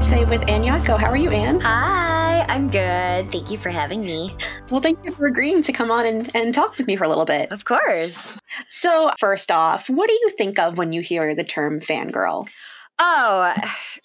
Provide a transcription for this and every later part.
here today with Anne Yatco. How are you, Anne? Hi, I'm good. Thank you for having me. Well, thank you for agreeing to come on and, and talk with me for a little bit. Of course. So, first off, what do you think of when you hear the term fangirl? Oh,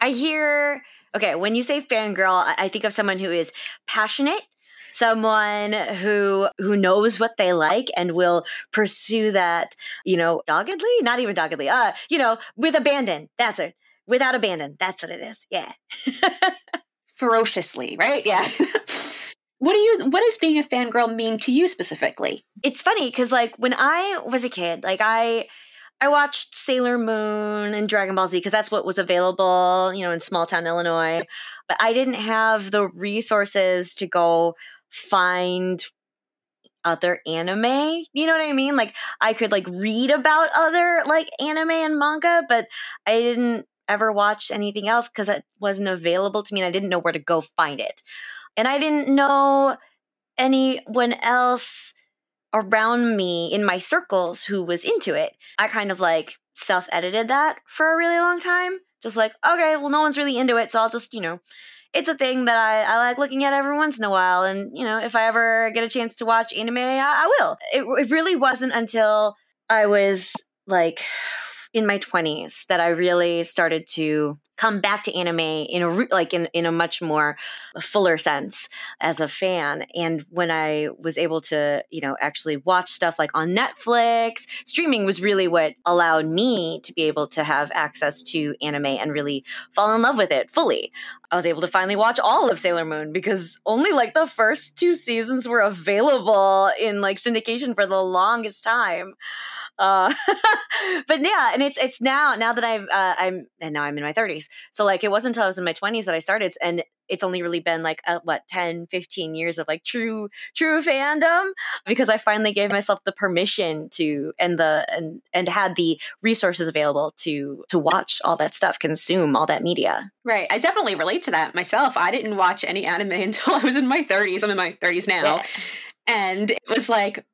I hear, okay, when you say fangirl, I think of someone who is passionate someone who who knows what they like and will pursue that you know doggedly not even doggedly uh you know with abandon that's it without abandon that's what it is yeah ferociously right yeah what do you what does being a fangirl mean to you specifically it's funny because like when i was a kid like i I watched Sailor Moon and Dragon Ball Z because that's what was available, you know, in small town Illinois. But I didn't have the resources to go find other anime. You know what I mean? Like I could like read about other like anime and manga, but I didn't ever watch anything else because it wasn't available to me and I didn't know where to go find it. And I didn't know anyone else around me in my circles who was into it. I kind of like self edited that for a really long time. Just like, okay, well, no one's really into it, so I'll just, you know, it's a thing that I, I like looking at every once in a while. And, you know, if I ever get a chance to watch anime, I, I will. It, it really wasn't until I was like in my 20s that I really started to come back to anime in a like in in a much more fuller sense as a fan. And when I was able to you know actually watch stuff like on Netflix streaming was really what allowed me to be able to have access to anime and really fall in love with it fully. I was able to finally watch all of Sailor Moon because only like the first two seasons were available in like syndication for the longest time uh, but yeah, and it's it's now now that I've uh, I'm and now I'm in my 30s. So like it wasn't until I was in my 20s that I started, and it's only really been like uh, what 10 15 years of like true true fandom because i finally gave myself the permission to and the and and had the resources available to to watch all that stuff consume all that media. Right. I definitely relate to that myself. I didn't watch any anime until i was in my 30s i'm in my 30s now. Yeah. and it was like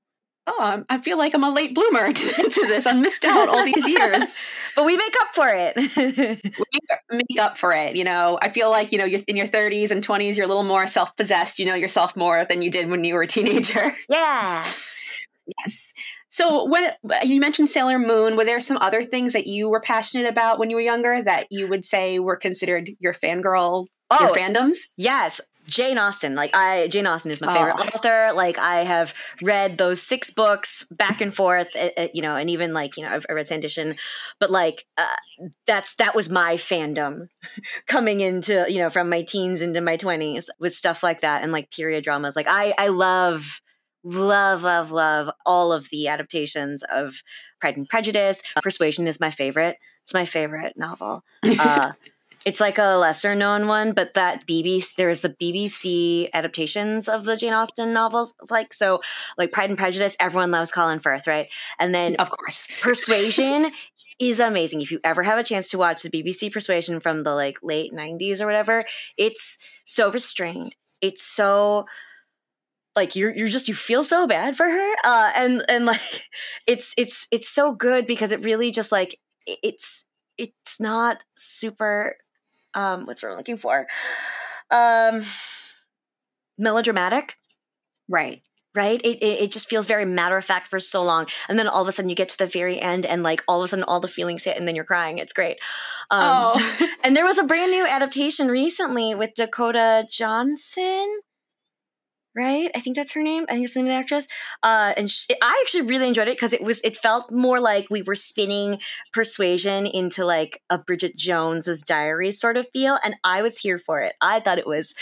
oh, I feel like I'm a late bloomer to, to this. I missed out all these years. but we make up for it. we make up for it. You know, I feel like, you know, in your 30s and 20s, you're a little more self possessed. You know yourself more than you did when you were a teenager. Yeah. yes. So, when you mentioned Sailor Moon, were there some other things that you were passionate about when you were younger that you would say were considered your fangirl, oh, your fandoms? Yes. Jane Austen, like I, Jane Austen is my favorite author. Like I have read those six books back and forth, uh, you know, and even like you know I've, I read Sanditon, but like uh, that's that was my fandom coming into you know from my teens into my twenties with stuff like that and like period dramas. Like I, I love, love, love, love all of the adaptations of Pride and Prejudice. Persuasion is my favorite. It's my favorite novel. Uh, it's like a lesser known one, but that BBC there is the BBC adaptations of the Jane Austen novels. It's like so, like Pride and Prejudice. Everyone loves Colin Firth, right? And then of course, Persuasion is amazing. If you ever have a chance to watch the BBC Persuasion from the like late '90s or whatever, it's so restrained. It's so like you're you're just you feel so bad for her uh and and like it's it's it's so good because it really just like it's it's not super um what's what I'm looking for? Um melodramatic. Right. Right? It, it, it just feels very matter of fact for so long. And then all of a sudden you get to the very end and like all of a sudden all the feelings hit and then you're crying. It's great. Um, oh. and there was a brand new adaptation recently with Dakota Johnson right? I think that's her name. I think it's the name of the actress. Uh, and she, I actually really enjoyed it because it was it felt more like we were spinning Persuasion into like a Bridget Jones's Diary sort of feel, and I was here for it. I thought it was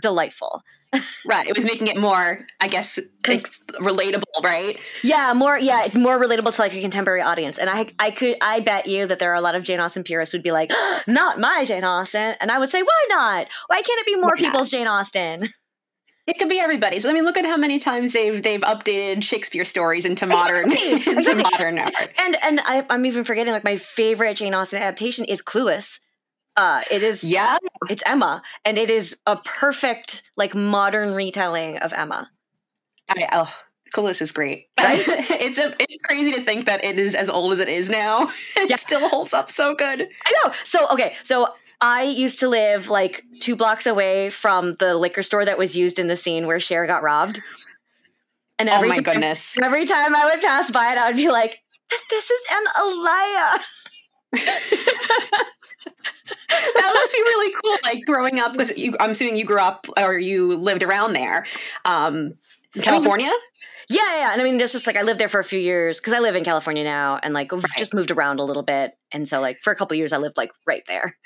delightful. right, it was making it more, I guess, relatable, right? Yeah, more, yeah, more relatable to like a contemporary audience. And I, I could, I bet you that there are a lot of Jane Austen purists who'd be like, "Not my Jane Austen," and I would say, "Why not? Why can't it be more people's Jane Austen?" It could be everybody's. I mean, look at how many times they've they've updated Shakespeare stories into modern exactly. into exactly. modern art. And and I, am even forgetting like my favorite Jane Austen adaptation is Clueless. Uh, it is yeah, it's Emma, and it is a perfect like modern retelling of Emma. I oh. Clueless is great. Right? it's a, it's crazy to think that it is as old as it is now. It yeah. still holds up so good. I know. So okay, so I used to live like two blocks away from the liquor store that was used in the scene where Cher got robbed. And every oh my time, goodness. every time I would pass by it, I would be like, "This is an Alaya." that must be really cool. Like growing up, because I'm assuming you grew up or you lived around there, um, California. I mean, yeah, yeah, and I mean, it's just like I lived there for a few years because I live in California now, and like right. just moved around a little bit, and so like for a couple years I lived like right there.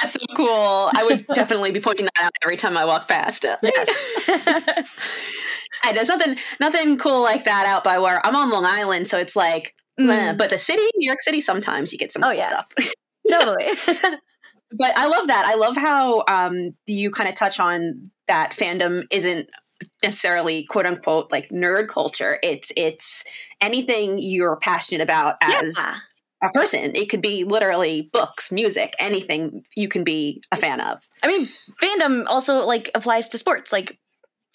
That's so cool. I would definitely be pointing that out every time I walk past. Yes. and there's nothing nothing cool like that out by where I'm on Long Island, so it's like, mm. eh, but the city, New York City, sometimes you get some oh, cool yeah. stuff. totally. but I love that. I love how um, you kind of touch on that fandom isn't necessarily quote unquote like nerd culture. It's it's anything you're passionate about as yeah. A person. It could be literally books, music, anything you can be a fan of. I mean, fandom also like applies to sports. Like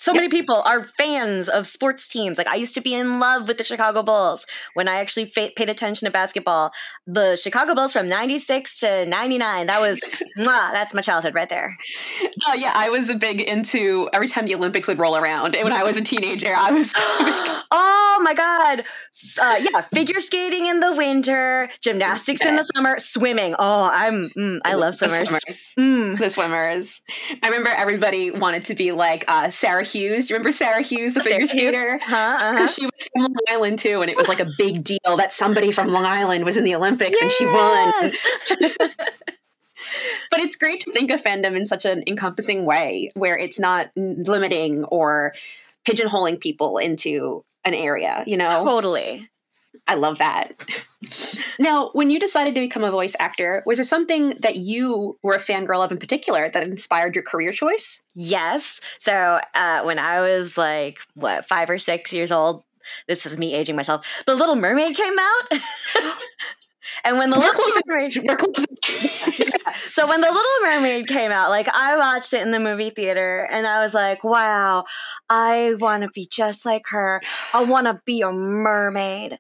so many people are fans of sports teams. Like I used to be in love with the Chicago Bulls when I actually fa- paid attention to basketball. The Chicago Bulls from 96 to 99. That was mwah, that's my childhood right there. Oh yeah, I was a big into every time the Olympics would roll around. And when I was a teenager, I was Oh my god. Uh, yeah, figure skating in the winter, gymnastics in the summer, swimming. Oh, I'm mm, I love swimmers. The swimmers. Mm. The swimmers. I remember everybody wanted to be like uh, Sarah Hughes. Do you remember Sarah Hughes, the figure skater? Because uh-huh, uh-huh. she was from Long Island too, and it was like a big deal that somebody from Long Island was in the Olympics yeah. and she won. but it's great to think of fandom in such an encompassing way where it's not limiting or pigeonholing people into an area, you know? Totally. I love that. now, when you decided to become a voice actor, was there something that you were a fangirl of in particular that inspired your career choice? Yes. So uh, when I was like, what, five or six years old, this is me aging myself, The Little Mermaid came out. And when the Little Mermaid. So when the Little Mermaid came out, like I watched it in the movie theater, and I was like, "Wow, I want to be just like her. I want to be a mermaid,"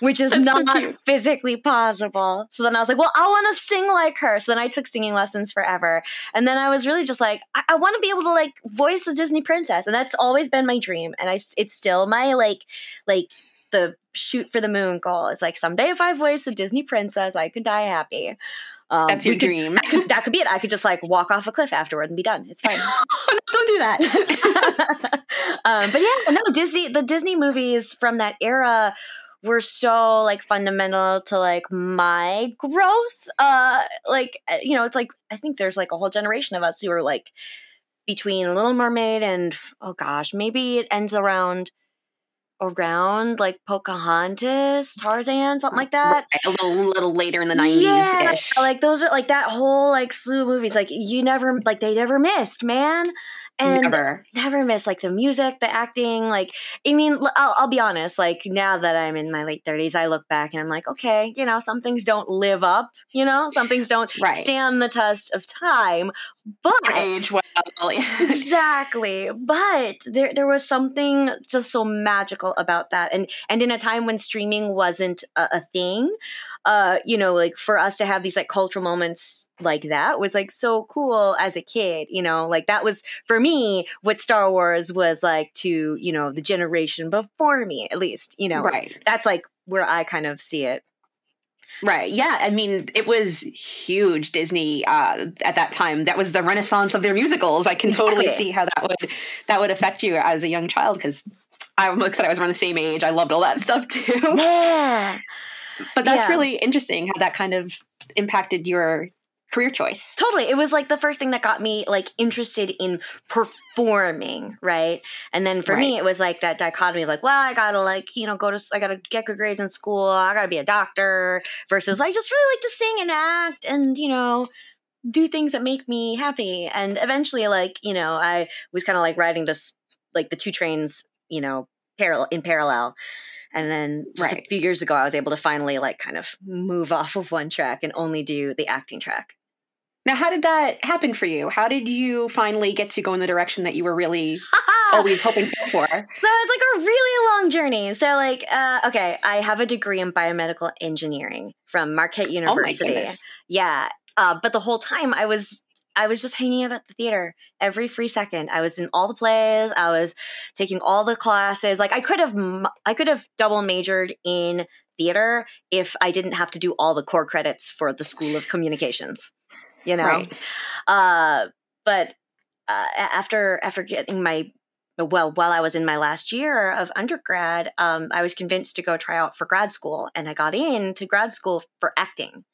which is not so physically possible. So then I was like, "Well, I want to sing like her." So then I took singing lessons forever, and then I was really just like, "I, I want to be able to like voice a Disney princess," and that's always been my dream, and I it's still my like like the shoot for the moon goal. It's like someday if I voice a Disney princess, I could die happy. Um, That's your dream. Could, that could be it. I could just like walk off a cliff afterward and be done. It's fine. Don't do that. um, but yeah, no, Disney. The Disney movies from that era were so like fundamental to like my growth. Uh, like uh, you know, it's like I think there's like a whole generation of us who are like between Little Mermaid and oh gosh, maybe it ends around around like Pocahontas, Tarzan, something like that. Right, a little, little later in the nineties yeah, like those are like that whole like slew of movies. Like you never like they never missed, man and never. never miss like the music the acting like i mean I'll, I'll, be honest like now that i'm in my late 30s i look back and i'm like okay you know some things don't live up you know? Some things don't right. stand the test of time. But age well exactly. But there there was something just so magical about that. And and in a time when streaming wasn't a, a thing uh, you know, like for us to have these like cultural moments like that was like so cool as a kid, you know, like that was for me what Star Wars was like to, you know, the generation before me, at least, you know, right. That's like where I kind of see it. Right. Yeah. I mean, it was huge Disney uh, at that time. That was the renaissance of their musicals. I can exactly. totally see how that would that would affect you as a young child because I like I was around the same age. I loved all that stuff too. Yeah. But that's yeah. really interesting how that kind of impacted your career choice. Totally. It was like the first thing that got me like interested in performing, right? And then for right. me it was like that dichotomy of like, well, I got to like, you know, go to I got to get good grades in school, I got to be a doctor versus I just really like to sing and act and, you know, do things that make me happy. And eventually like, you know, I was kind of like riding this like the two trains, you know, parallel in parallel and then just right. a few years ago, I was able to finally like kind of move off of one track and only do the acting track. Now, how did that happen for you? How did you finally get to go in the direction that you were really always hoping for? So it's like a really long journey. So, like, uh, okay, I have a degree in biomedical engineering from Marquette oh University. Oh yeah, uh, but the whole time I was I was just hanging out at the theater every free second. I was in all the plays. I was taking all the classes. Like I could have, I could have double majored in theater if I didn't have to do all the core credits for the School of Communications. You know, right. uh, but uh, after after getting my well, while I was in my last year of undergrad, um, I was convinced to go try out for grad school, and I got in to grad school for acting.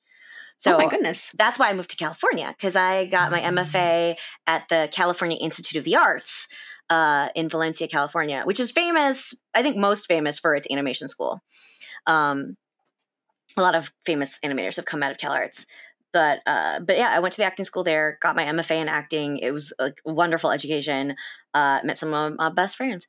So oh my goodness. That's why I moved to California because I got my MFA at the California Institute of the Arts uh, in Valencia, California, which is famous, I think most famous for its animation school. Um, a lot of famous animators have come out of Cal Arts. But uh, but yeah, I went to the acting school there, got my MFA in acting. It was a wonderful education. Uh, met some of my best friends.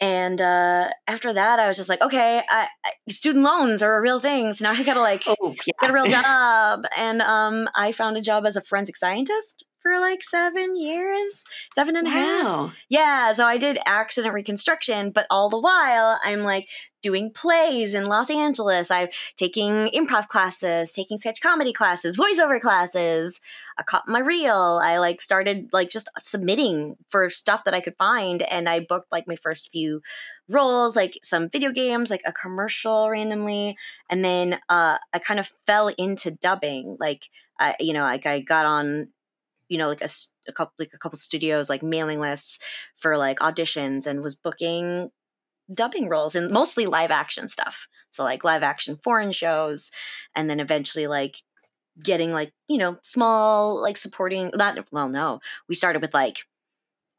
And uh, after that, I was just like, okay, I, I, student loans are a real thing. So now I gotta like oh, yeah. get a real job. and um, I found a job as a forensic scientist for like seven years, seven and a wow. half. Yeah. So I did accident reconstruction, but all the while I'm like doing plays in Los Angeles. I'm taking improv classes, taking sketch comedy classes, voiceover classes. I caught my reel. I like started like just submitting for stuff that I could find. And I booked like my first few roles, like some video games, like a commercial randomly. And then uh, I kind of fell into dubbing. Like, I, you know, like I got on you know like a, a couple like a couple studios like mailing lists for like auditions and was booking dubbing roles and mostly live action stuff. So like live action foreign shows and then eventually like getting like you know small like supporting not well no we started with like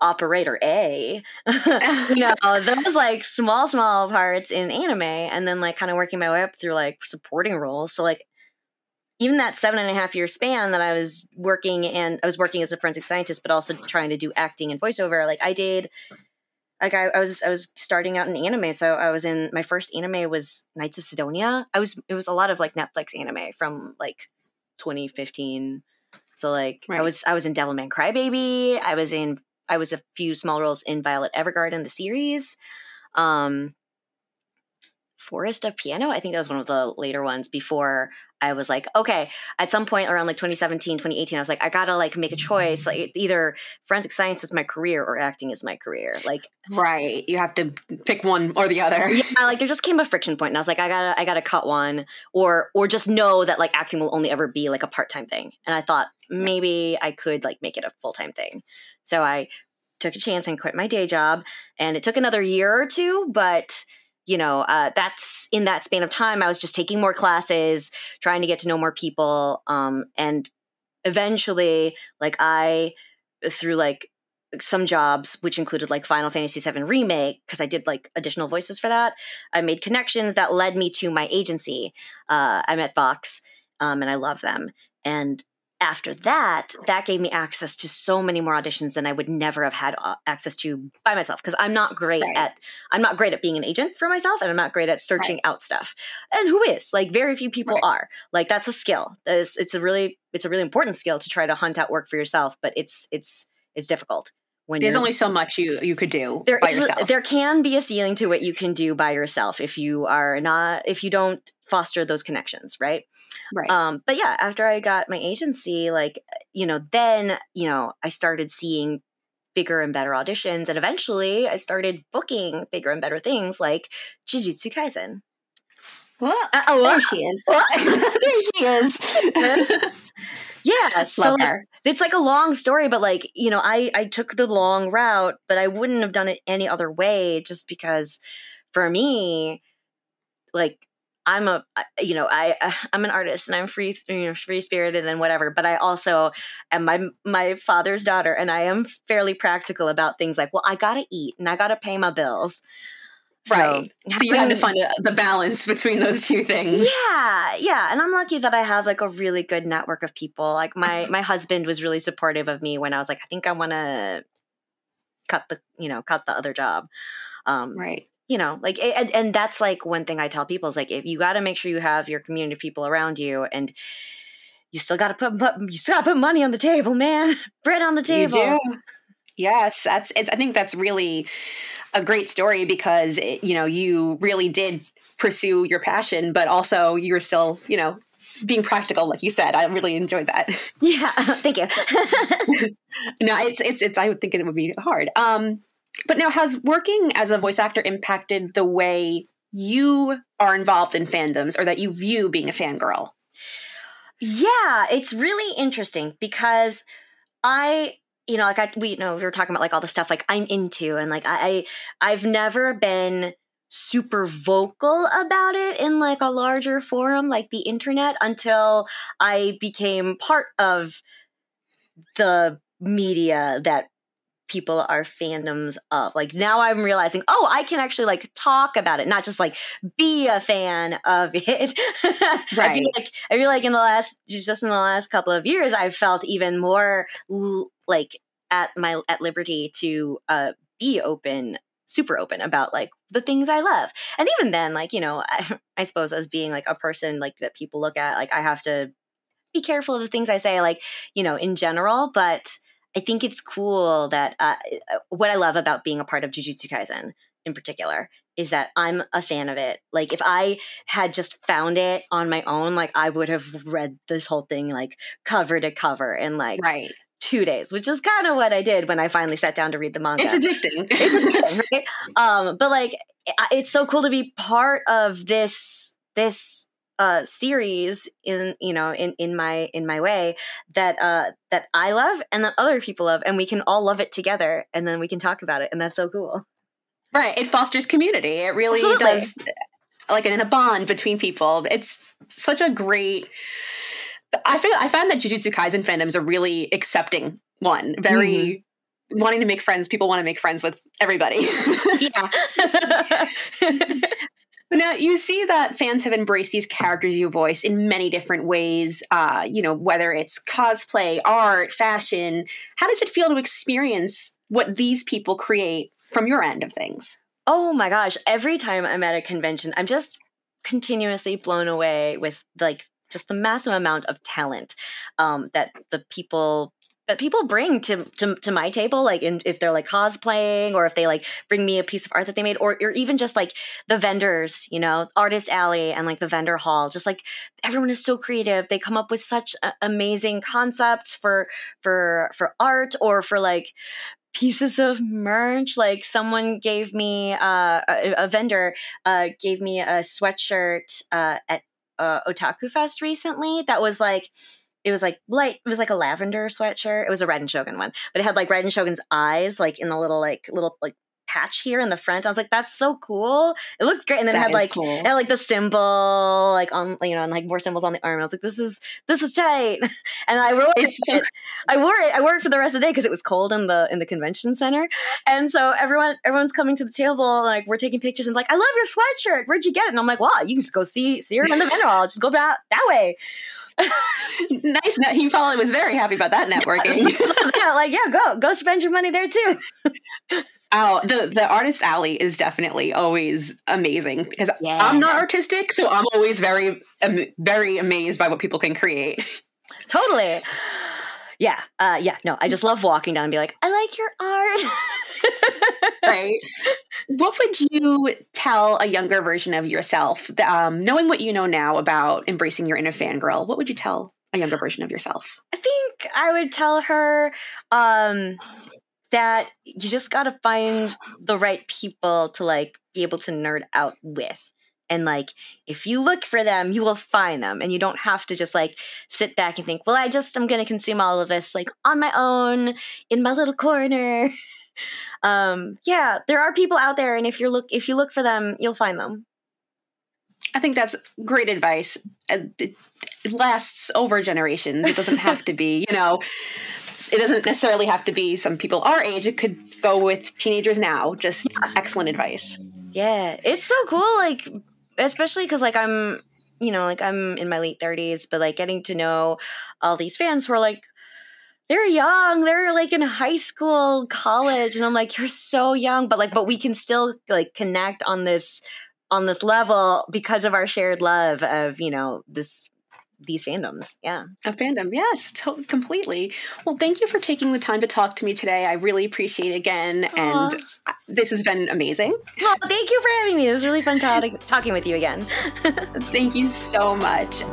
operator a you know those like small small parts in anime and then like kind of working my way up through like supporting roles. So like even that seven and a half year span that I was working and I was working as a forensic scientist, but also trying to do acting and voiceover, like I did like I, I, was I was starting out in anime. So I was in my first anime was Knights of Sidonia. I was it was a lot of like Netflix anime from like 2015. So like right. I was I was in Devilman Crybaby. I was in I was a few small roles in Violet Evergarden the series. Um Forest of Piano. I think that was one of the later ones before I was like, okay, at some point around like 2017, 2018, I was like, I gotta like make a choice. Like either forensic science is my career or acting is my career. Like Right. You have to pick one or the other. Yeah, like there just came a friction point and I was like, I gotta I gotta cut one or or just know that like acting will only ever be like a part-time thing. And I thought maybe I could like make it a full-time thing. So I took a chance and quit my day job. And it took another year or two, but you know uh, that's in that span of time i was just taking more classes trying to get to know more people um, and eventually like i through like some jobs which included like final fantasy 7 remake because i did like additional voices for that i made connections that led me to my agency uh, i met vox um, and i love them and after that, that gave me access to so many more auditions than I would never have had uh, access to by myself because I'm not great right. at I'm not great at being an agent for myself and I'm not great at searching right. out stuff. And who is? Like very few people right. are. Like that's a skill. It's, it's a really it's a really important skill to try to hunt out work for yourself, but it's it's it's difficult when there's only so much you you could do there by is, yourself. There can be a ceiling to what you can do by yourself if you are not if you don't foster those connections, right? Right. Um, but yeah, after I got my agency, like you know, then you know, I started seeing bigger and better auditions, and eventually I started booking bigger and better things like Jujutsu Kaisen. What? Uh, oh, there she is. there she is. Yeah, so like, it's like a long story, but like you know, I I took the long route, but I wouldn't have done it any other way, just because for me, like I'm a you know I uh, I'm an artist and I'm free you know free spirited and whatever, but I also am my my father's daughter, and I am fairly practical about things like well, I gotta eat and I gotta pay my bills. Right. So, you had to find a, the balance between those two things. Yeah, yeah. And I'm lucky that I have like a really good network of people. Like my my husband was really supportive of me when I was like, I think I want to cut the you know cut the other job. Um, right. You know, like and, and that's like one thing I tell people is like if you got to make sure you have your community of people around you and you still got to put you still got to put money on the table, man. Bread on the table. You do. Yes, that's it's I think that's really a great story because it, you know you really did pursue your passion, but also you're still you know being practical, like you said. I really enjoyed that. Yeah, thank you. no, it's it's it's. I would think it would be hard. Um, but now, has working as a voice actor impacted the way you are involved in fandoms, or that you view being a fangirl? Yeah, it's really interesting because I you know like I we you know we were talking about like all the stuff like I'm into and like I I've never been super vocal about it in like a larger forum like the internet until I became part of the media that people are fandoms of. Like now I'm realizing, oh, I can actually like talk about it, not just like be a fan of it. Right. I feel like I feel like in the last just in the last couple of years, I've felt even more like at my at liberty to uh, be open super open about like the things I love. And even then, like, you know, I, I, suppose as being like a person like that people look at, like I have to be careful of the things I say, like, you know, in general. But I think it's cool that uh, uh what I love about being a part of Jujutsu Kaisen in particular is that I'm a fan of it. Like if I had just found it on my own, like I would have read this whole thing like cover to cover and like right two days, which is kind of what I did when I finally sat down to read the manga. It's addicting. it's addicting, right? Um, but like, it's so cool to be part of this this uh series in you know in in my in my way that uh that I love and that other people love and we can all love it together and then we can talk about it and that's so cool. Right, it fosters community. It really Absolutely. does like in a bond between people. It's such a great I feel I find that Jujutsu Kaisen fandoms are really accepting one, very mm-hmm. wanting to make friends. People want to make friends with everybody. yeah. now you see that fans have embraced these characters you voice in many different ways. Uh, you know, whether it's cosplay, art, fashion. How does it feel to experience what these people create from your end of things? Oh my gosh! Every time I'm at a convention, I'm just continuously blown away with like just the massive amount of talent um, that the people that people bring to, to to my table like in, if they're like cosplaying or if they like bring me a piece of art that they made or, or even just like the vendors you know artist alley and like the vendor hall just like everyone is so creative. They come up with such amazing concepts for for for art or for like pieces of merch. Like someone gave me uh, a, a vendor uh, gave me a sweatshirt uh, at uh, Otaku Fest recently that was like it was like light it was like a lavender sweatshirt. It was a Red and Shogun one, but it had like Red and Shogun's eyes like in the little like little like patch here in the front. I was like, that's so cool. It looks great. And then that it had like cool. it had like the symbol like on you know, and like more symbols on the arm. I was like, this is this is tight. and I wore it. So- I wore it. I wore it for the rest of the day because it was cold in the in the convention center. And so everyone everyone's coming to the table, like we're taking pictures and like, I love your sweatshirt. Where'd you get it? And I'm like, wow, you can just go see see her in the general. Just go back that way. nice. He probably was very happy about that networking. yeah, like yeah, go go spend your money there too. Oh, the the artist alley is definitely always amazing because yeah. I'm not artistic, so I'm always very um, very amazed by what people can create. Totally. Yeah, uh, yeah. No, I just love walking down and be like, I like your art. right. What would you tell a younger version of yourself, um, knowing what you know now about embracing your inner fangirl? What would you tell a younger version of yourself? I think I would tell her um, that you just got to find the right people to like be able to nerd out with and like if you look for them you will find them and you don't have to just like sit back and think well i just i'm gonna consume all of this like on my own in my little corner um yeah there are people out there and if you look if you look for them you'll find them i think that's great advice it lasts over generations it doesn't have to be you know it doesn't necessarily have to be some people our age. It could go with teenagers now. Just excellent advice. Yeah, it's so cool. Like, especially because like I'm, you know, like I'm in my late thirties, but like getting to know all these fans who are like they're young. They're like in high school college and i'm like you're so young. But like but we can still like connect on this on this level because of our shared love of you know this these fandoms. Yeah. A fandom. Yes, to- completely. Well, thank you for taking the time to talk to me today. I really appreciate it again. Aww. And this has been amazing. Well, thank you for having me. It was really fun talking with you again. thank you so much.